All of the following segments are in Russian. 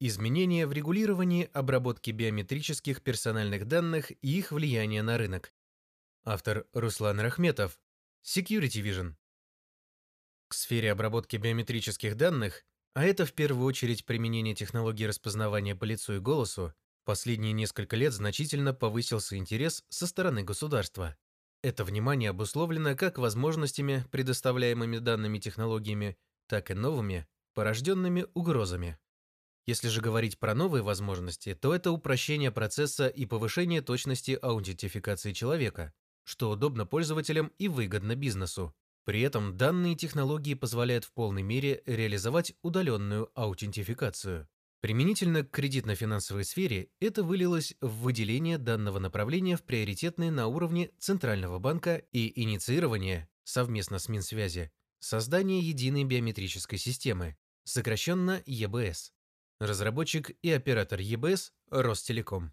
Изменения в регулировании обработки биометрических персональных данных и их влияние на рынок. Автор Руслан Рахметов. Security Vision. К сфере обработки биометрических данных, а это в первую очередь применение технологий распознавания по лицу и голосу, последние несколько лет значительно повысился интерес со стороны государства. Это внимание обусловлено как возможностями, предоставляемыми данными технологиями, так и новыми, порожденными угрозами. Если же говорить про новые возможности, то это упрощение процесса и повышение точности аутентификации человека, что удобно пользователям и выгодно бизнесу. При этом данные технологии позволяют в полной мере реализовать удаленную аутентификацию. Применительно к кредитно-финансовой сфере это вылилось в выделение данного направления в приоритетные на уровне Центрального банка и инициирование, совместно с Минсвязи, создания единой биометрической системы, сокращенно ЕБС. Разработчик и оператор ЕБС – Ростелеком.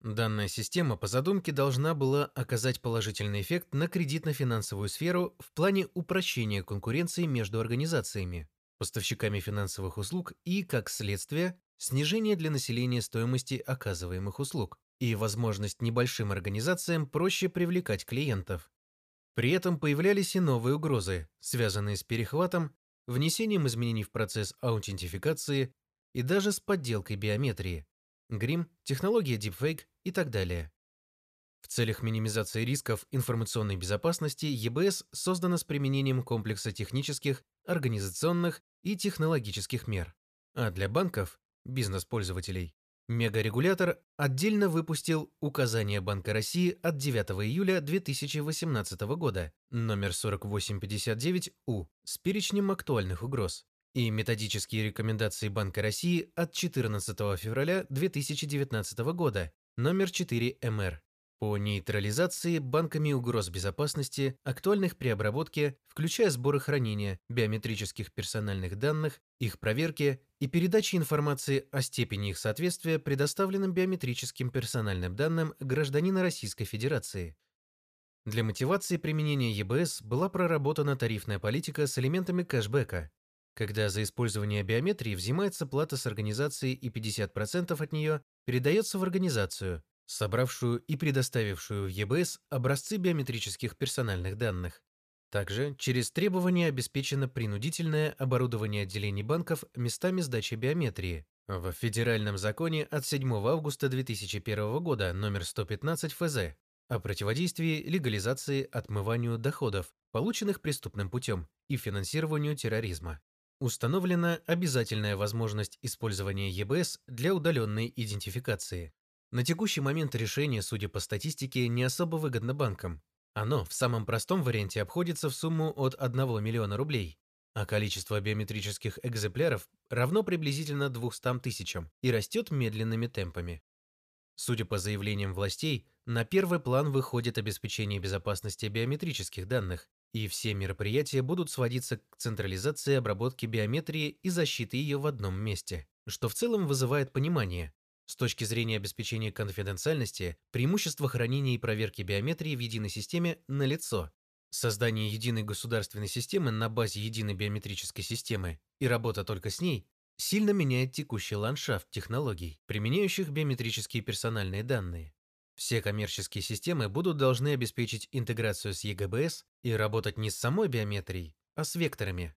Данная система по задумке должна была оказать положительный эффект на кредитно-финансовую сферу в плане упрощения конкуренции между организациями, поставщиками финансовых услуг и, как следствие, снижение для населения стоимости оказываемых услуг и возможность небольшим организациям проще привлекать клиентов. При этом появлялись и новые угрозы, связанные с перехватом, внесением изменений в процесс аутентификации и даже с подделкой биометрии, грим, технология deepfake и так далее. В целях минимизации рисков информационной безопасности ЕБС создана с применением комплекса технических, организационных и технологических мер. А для банков, бизнес-пользователей, Мегарегулятор отдельно выпустил указание Банка России от 9 июля 2018 года номер 4859У с перечнем актуальных угроз, и методические рекомендации Банка России от 14 февраля 2019 года, номер 4МР, по нейтрализации банками угроз безопасности, актуальных при обработке, включая сборы хранения биометрических персональных данных, их проверки и передачи информации о степени их соответствия предоставленным биометрическим персональным данным гражданина Российской Федерации. Для мотивации применения ЕБС была проработана тарифная политика с элементами кэшбэка, когда за использование биометрии взимается плата с организации и 50% от нее передается в организацию, собравшую и предоставившую в ЕБС образцы биометрических персональных данных. Также через требования обеспечено принудительное оборудование отделений банков местами сдачи биометрии. В Федеральном законе от 7 августа 2001 года номер 115 ФЗ о противодействии легализации отмыванию доходов, полученных преступным путем, и финансированию терроризма. Установлена обязательная возможность использования ЕБС для удаленной идентификации. На текущий момент решение, судя по статистике, не особо выгодно банкам. Оно в самом простом варианте обходится в сумму от 1 миллиона рублей, а количество биометрических экземпляров равно приблизительно 200 тысячам и растет медленными темпами. Судя по заявлениям властей, на первый план выходит обеспечение безопасности биометрических данных, и все мероприятия будут сводиться к централизации обработки биометрии и защиты ее в одном месте, что в целом вызывает понимание. С точки зрения обеспечения конфиденциальности, преимущество хранения и проверки биометрии в единой системе налицо. Создание единой государственной системы на базе единой биометрической системы и работа только с ней сильно меняет текущий ландшафт технологий, применяющих биометрические персональные данные. Все коммерческие системы будут должны обеспечить интеграцию с ЕГБС и работать не с самой биометрией, а с векторами.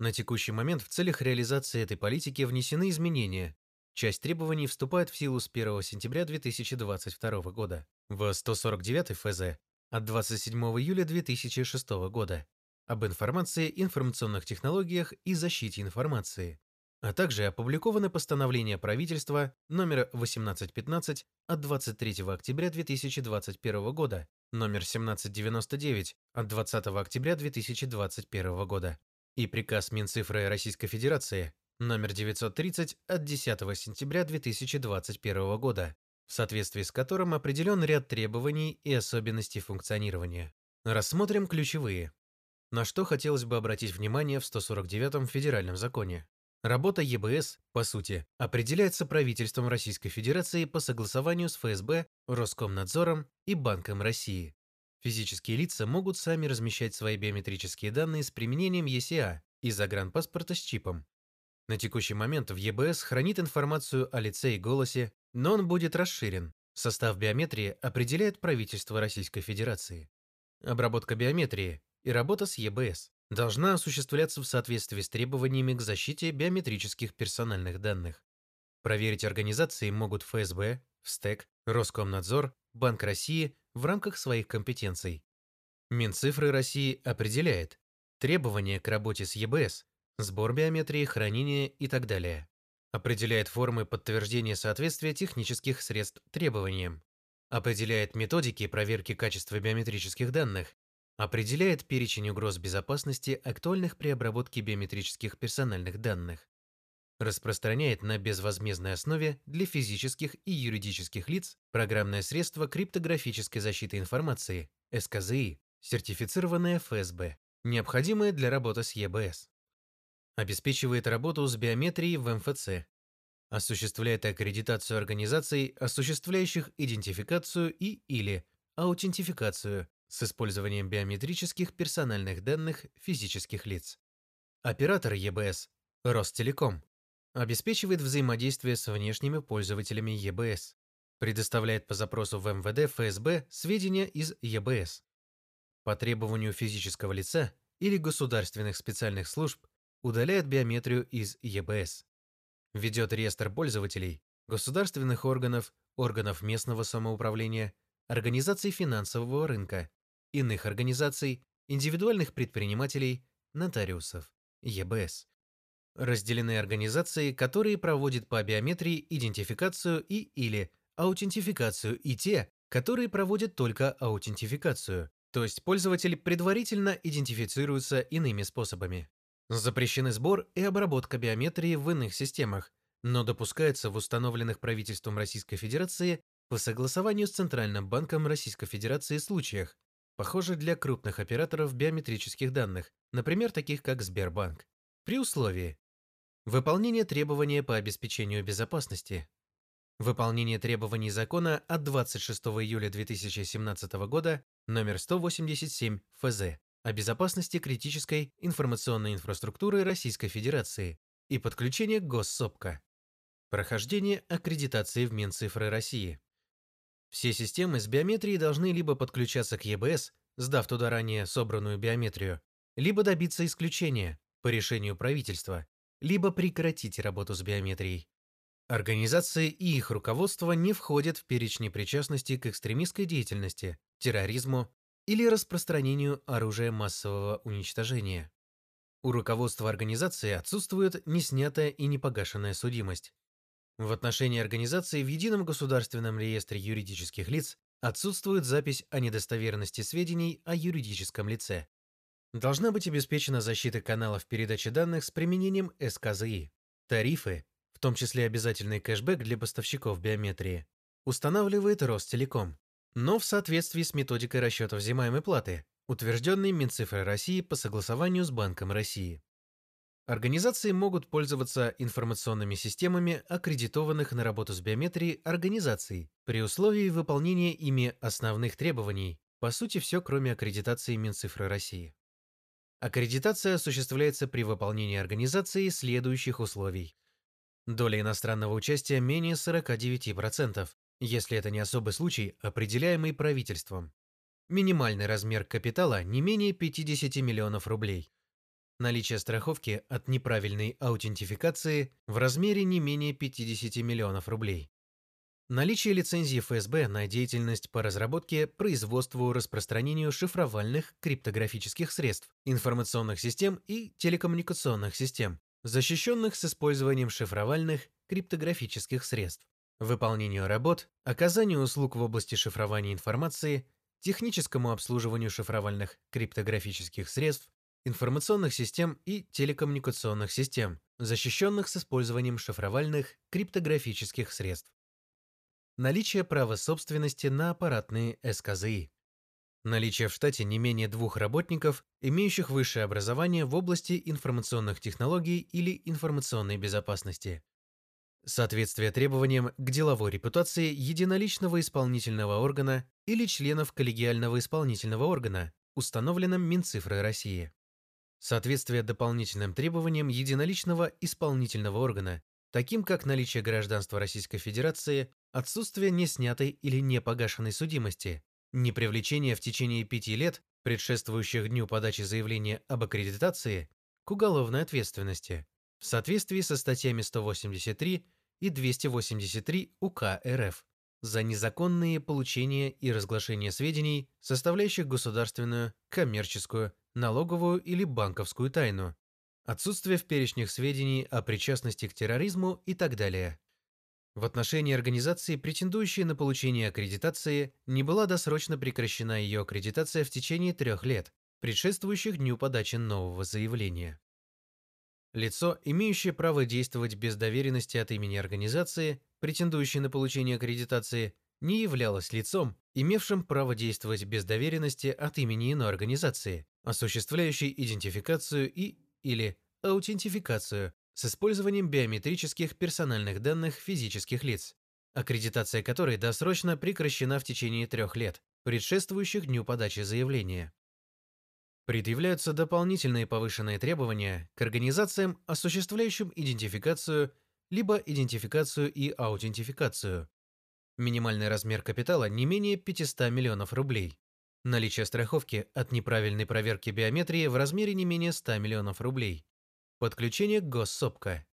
На текущий момент в целях реализации этой политики внесены изменения. Часть требований вступает в силу с 1 сентября 2022 года в 149 ФЗ от 27 июля 2006 года об информации, информационных технологиях и защите информации а также опубликовано постановление правительства номер 1815 от 23 октября 2021 года, номер 1799 от 20 октября 2021 года и приказ Минцифры Российской Федерации номер 930 от 10 сентября 2021 года, в соответствии с которым определен ряд требований и особенностей функционирования. Рассмотрим ключевые. На что хотелось бы обратить внимание в 149-м федеральном законе. Работа ЕБС, по сути, определяется правительством Российской Федерации по согласованию с ФСБ, Роскомнадзором и Банком России. Физические лица могут сами размещать свои биометрические данные с применением ЕСИА и загранпаспорта с чипом. На текущий момент в ЕБС хранит информацию о лице и голосе, но он будет расширен. Состав биометрии определяет правительство Российской Федерации. Обработка биометрии и работа с ЕБС должна осуществляться в соответствии с требованиями к защите биометрических персональных данных. Проверить организации могут ФСБ, ВСТЭК, Роскомнадзор, Банк России в рамках своих компетенций. Минцифры России определяет требования к работе с ЕБС, сбор биометрии, хранение и так далее. Определяет формы подтверждения соответствия технических средств требованиям. Определяет методики проверки качества биометрических данных. Определяет перечень угроз безопасности, актуальных при обработке биометрических персональных данных распространяет на безвозмездной основе для физических и юридических лиц программное средство криптографической защиты информации, СКЗИ, сертифицированное ФСБ, необходимое для работы с ЕБС. Обеспечивает работу с биометрией в МФЦ. Осуществляет аккредитацию организаций, осуществляющих идентификацию и или аутентификацию с использованием биометрических персональных данных физических лиц. Оператор ЕБС – Ростелеком обеспечивает взаимодействие с внешними пользователями ЕБС, предоставляет по запросу в МВД ФСБ сведения из ЕБС. По требованию физического лица или государственных специальных служб удаляет биометрию из ЕБС. Ведет реестр пользователей, государственных органов, органов местного самоуправления, организаций финансового рынка, иных организаций, индивидуальных предпринимателей, нотариусов, ЕБС. Разделены организации, которые проводят по биометрии идентификацию и или аутентификацию, и те, которые проводят только аутентификацию, то есть пользователь предварительно идентифицируется иными способами. Запрещены сбор и обработка биометрии в иных системах, но допускается в установленных правительством Российской Федерации по согласованию с Центральным банком Российской Федерации случаях, похоже для крупных операторов биометрических данных, например, таких как Сбербанк, при условии, Выполнение требования по обеспечению безопасности. Выполнение требований закона от 26 июля 2017 года номер 187 ФЗ о безопасности критической информационной инфраструктуры Российской Федерации и подключение к Госсопка. Прохождение аккредитации в Минцифры России. Все системы с биометрией должны либо подключаться к ЕБС, сдав туда ранее собранную биометрию, либо добиться исключения по решению правительства либо прекратить работу с биометрией. Организации и их руководство не входят в перечни причастности к экстремистской деятельности, терроризму или распространению оружия массового уничтожения. У руководства организации отсутствует неснятая и непогашенная судимость. В отношении организации в Едином государственном реестре юридических лиц отсутствует запись о недостоверности сведений о юридическом лице. Должна быть обеспечена защита каналов передачи данных с применением СКЗИ. Тарифы, в том числе обязательный кэшбэк для поставщиков биометрии, устанавливает Ростелеком, но в соответствии с методикой расчета взимаемой платы, утвержденной Минцифрой России по согласованию с Банком России. Организации могут пользоваться информационными системами аккредитованных на работу с биометрией организаций при условии выполнения ими основных требований, по сути все кроме аккредитации Минцифры России. Аккредитация осуществляется при выполнении организацией следующих условий. Доля иностранного участия менее 49%, если это не особый случай, определяемый правительством. Минимальный размер капитала не менее 50 миллионов рублей. Наличие страховки от неправильной аутентификации в размере не менее 50 миллионов рублей. Наличие лицензии ФСБ на деятельность по разработке, производству, распространению шифровальных криптографических средств, информационных систем и телекоммуникационных систем, защищенных с использованием шифровальных криптографических средств, выполнению работ, оказанию услуг в области шифрования информации, техническому обслуживанию шифровальных криптографических средств, информационных систем и телекоммуникационных систем, защищенных с использованием шифровальных криптографических средств. Наличие права собственности на аппаратные СКЗИ, наличие в штате не менее двух работников, имеющих высшее образование в области информационных технологий или информационной безопасности, соответствие требованиям к деловой репутации единоличного исполнительного органа или членов коллегиального исполнительного органа, установленным Минцифрой России, соответствие дополнительным требованиям единоличного исполнительного органа, таким как наличие гражданства Российской Федерации, отсутствие неснятой или непогашенной судимости, непривлечение в течение пяти лет, предшествующих дню подачи заявления об аккредитации, к уголовной ответственности в соответствии со статьями 183 и 283 УК РФ за незаконные получения и разглашение сведений, составляющих государственную, коммерческую, налоговую или банковскую тайну, отсутствие в перечнях сведений о причастности к терроризму и так далее. В отношении организации, претендующей на получение аккредитации, не была досрочно прекращена ее аккредитация в течение трех лет, предшествующих дню подачи нового заявления. Лицо, имеющее право действовать без доверенности от имени организации, претендующей на получение аккредитации, не являлось лицом, имевшим право действовать без доверенности от имени иной организации, осуществляющей идентификацию и или аутентификацию с использованием биометрических персональных данных физических лиц, аккредитация которой досрочно прекращена в течение трех лет, предшествующих дню подачи заявления. Предъявляются дополнительные повышенные требования к организациям, осуществляющим идентификацию либо идентификацию и аутентификацию. Минимальный размер капитала не менее 500 миллионов рублей. Наличие страховки от неправильной проверки биометрии в размере не менее 100 миллионов рублей. Подключение к госсопка.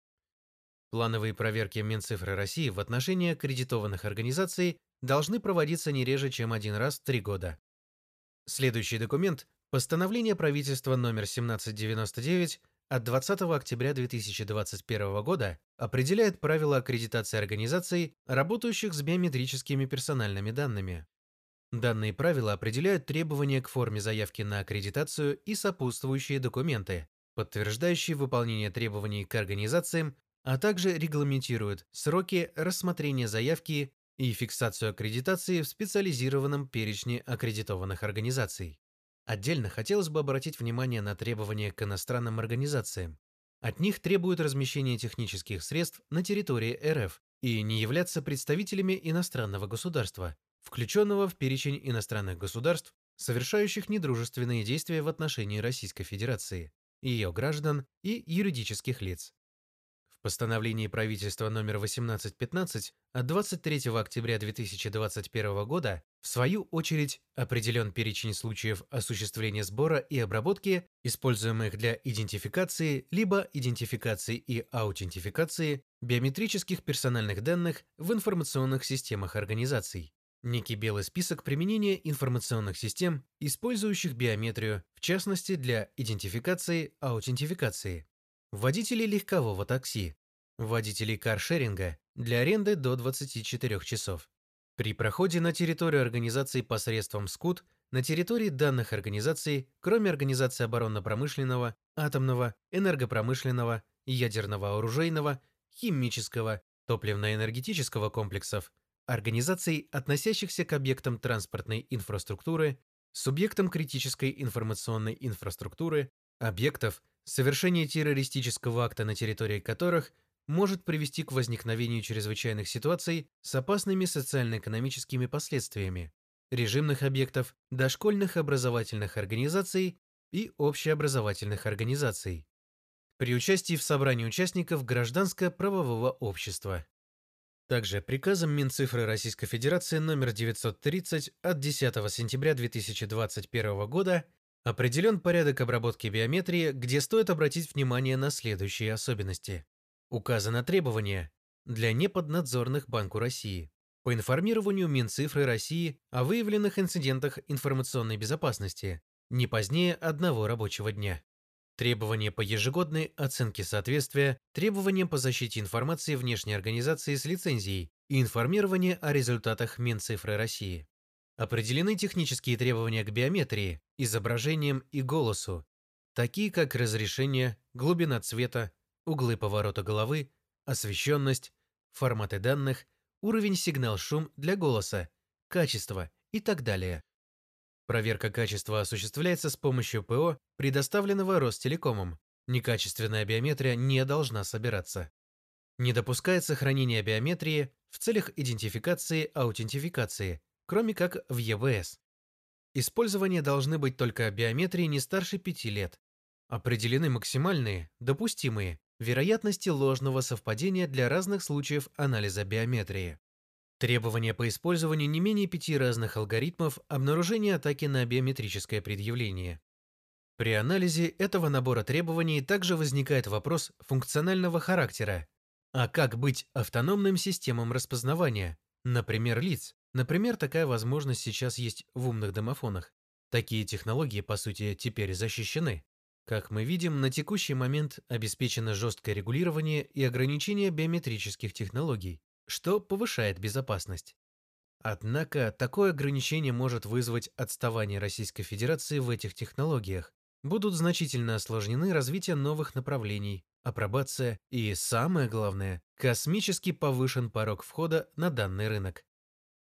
Плановые проверки Минцифры России в отношении аккредитованных организаций должны проводиться не реже, чем один раз в три года. Следующий документ Постановление правительства номер 1799 от 20 октября 2021 года определяет правила аккредитации организаций, работающих с биометрическими персональными данными. Данные правила определяют требования к форме заявки на аккредитацию и сопутствующие документы, подтверждающие выполнение требований к организациям, а также регламентируют сроки рассмотрения заявки и фиксацию аккредитации в специализированном перечне аккредитованных организаций. Отдельно хотелось бы обратить внимание на требования к иностранным организациям. От них требуют размещения технических средств на территории РФ и не являться представителями иностранного государства, включенного в перечень иностранных государств, совершающих недружественные действия в отношении Российской Федерации, ее граждан и юридических лиц постановлении правительства номер 1815 от 23 октября 2021 года в свою очередь определен перечень случаев осуществления сбора и обработки, используемых для идентификации либо идентификации и аутентификации биометрических персональных данных в информационных системах организаций. Некий белый список применения информационных систем, использующих биометрию, в частности для идентификации, аутентификации. Водителей легкового такси, водителей каршеринга для аренды до 24 часов. При проходе на территорию организации посредством СКУТ на территории данных организаций, кроме организации оборонно-промышленного, атомного, энергопромышленного, ядерного оружейного, химического, топливно-энергетического комплексов, организаций, относящихся к объектам транспортной инфраструктуры, субъектам критической информационной инфраструктуры, объектов, совершение террористического акта на территории которых может привести к возникновению чрезвычайных ситуаций с опасными социально-экономическими последствиями, режимных объектов, дошкольных образовательных организаций и общеобразовательных организаций. При участии в собрании участников гражданско-правового общества. Также приказом Минцифры Российской Федерации номер 930 от 10 сентября 2021 года Определен порядок обработки биометрии, где стоит обратить внимание на следующие особенности. Указано требование для неподнадзорных Банку России по информированию Минцифры России о выявленных инцидентах информационной безопасности не позднее одного рабочего дня. Требования по ежегодной оценке соответствия, требования по защите информации внешней организации с лицензией и информирование о результатах Минцифры России. Определены технические требования к биометрии, изображениям и голосу, такие как разрешение, глубина цвета, углы поворота головы, освещенность, форматы данных, уровень сигнал-шум для голоса, качество и так далее. Проверка качества осуществляется с помощью ПО, предоставленного Ростелекомом. Некачественная биометрия не должна собираться. Не допускается хранение биометрии в целях идентификации, аутентификации, кроме как в ЕВС. Использование должны быть только биометрии не старше 5 лет. Определены максимальные, допустимые, вероятности ложного совпадения для разных случаев анализа биометрии. Требования по использованию не менее пяти разных алгоритмов обнаружения атаки на биометрическое предъявление. При анализе этого набора требований также возникает вопрос функционального характера. А как быть автономным системам распознавания, например, лиц? Например, такая возможность сейчас есть в умных домофонах. Такие технологии, по сути, теперь защищены. Как мы видим, на текущий момент обеспечено жесткое регулирование и ограничение биометрических технологий, что повышает безопасность. Однако такое ограничение может вызвать отставание Российской Федерации в этих технологиях. Будут значительно осложнены развитие новых направлений, апробация и, самое главное, космически повышен порог входа на данный рынок.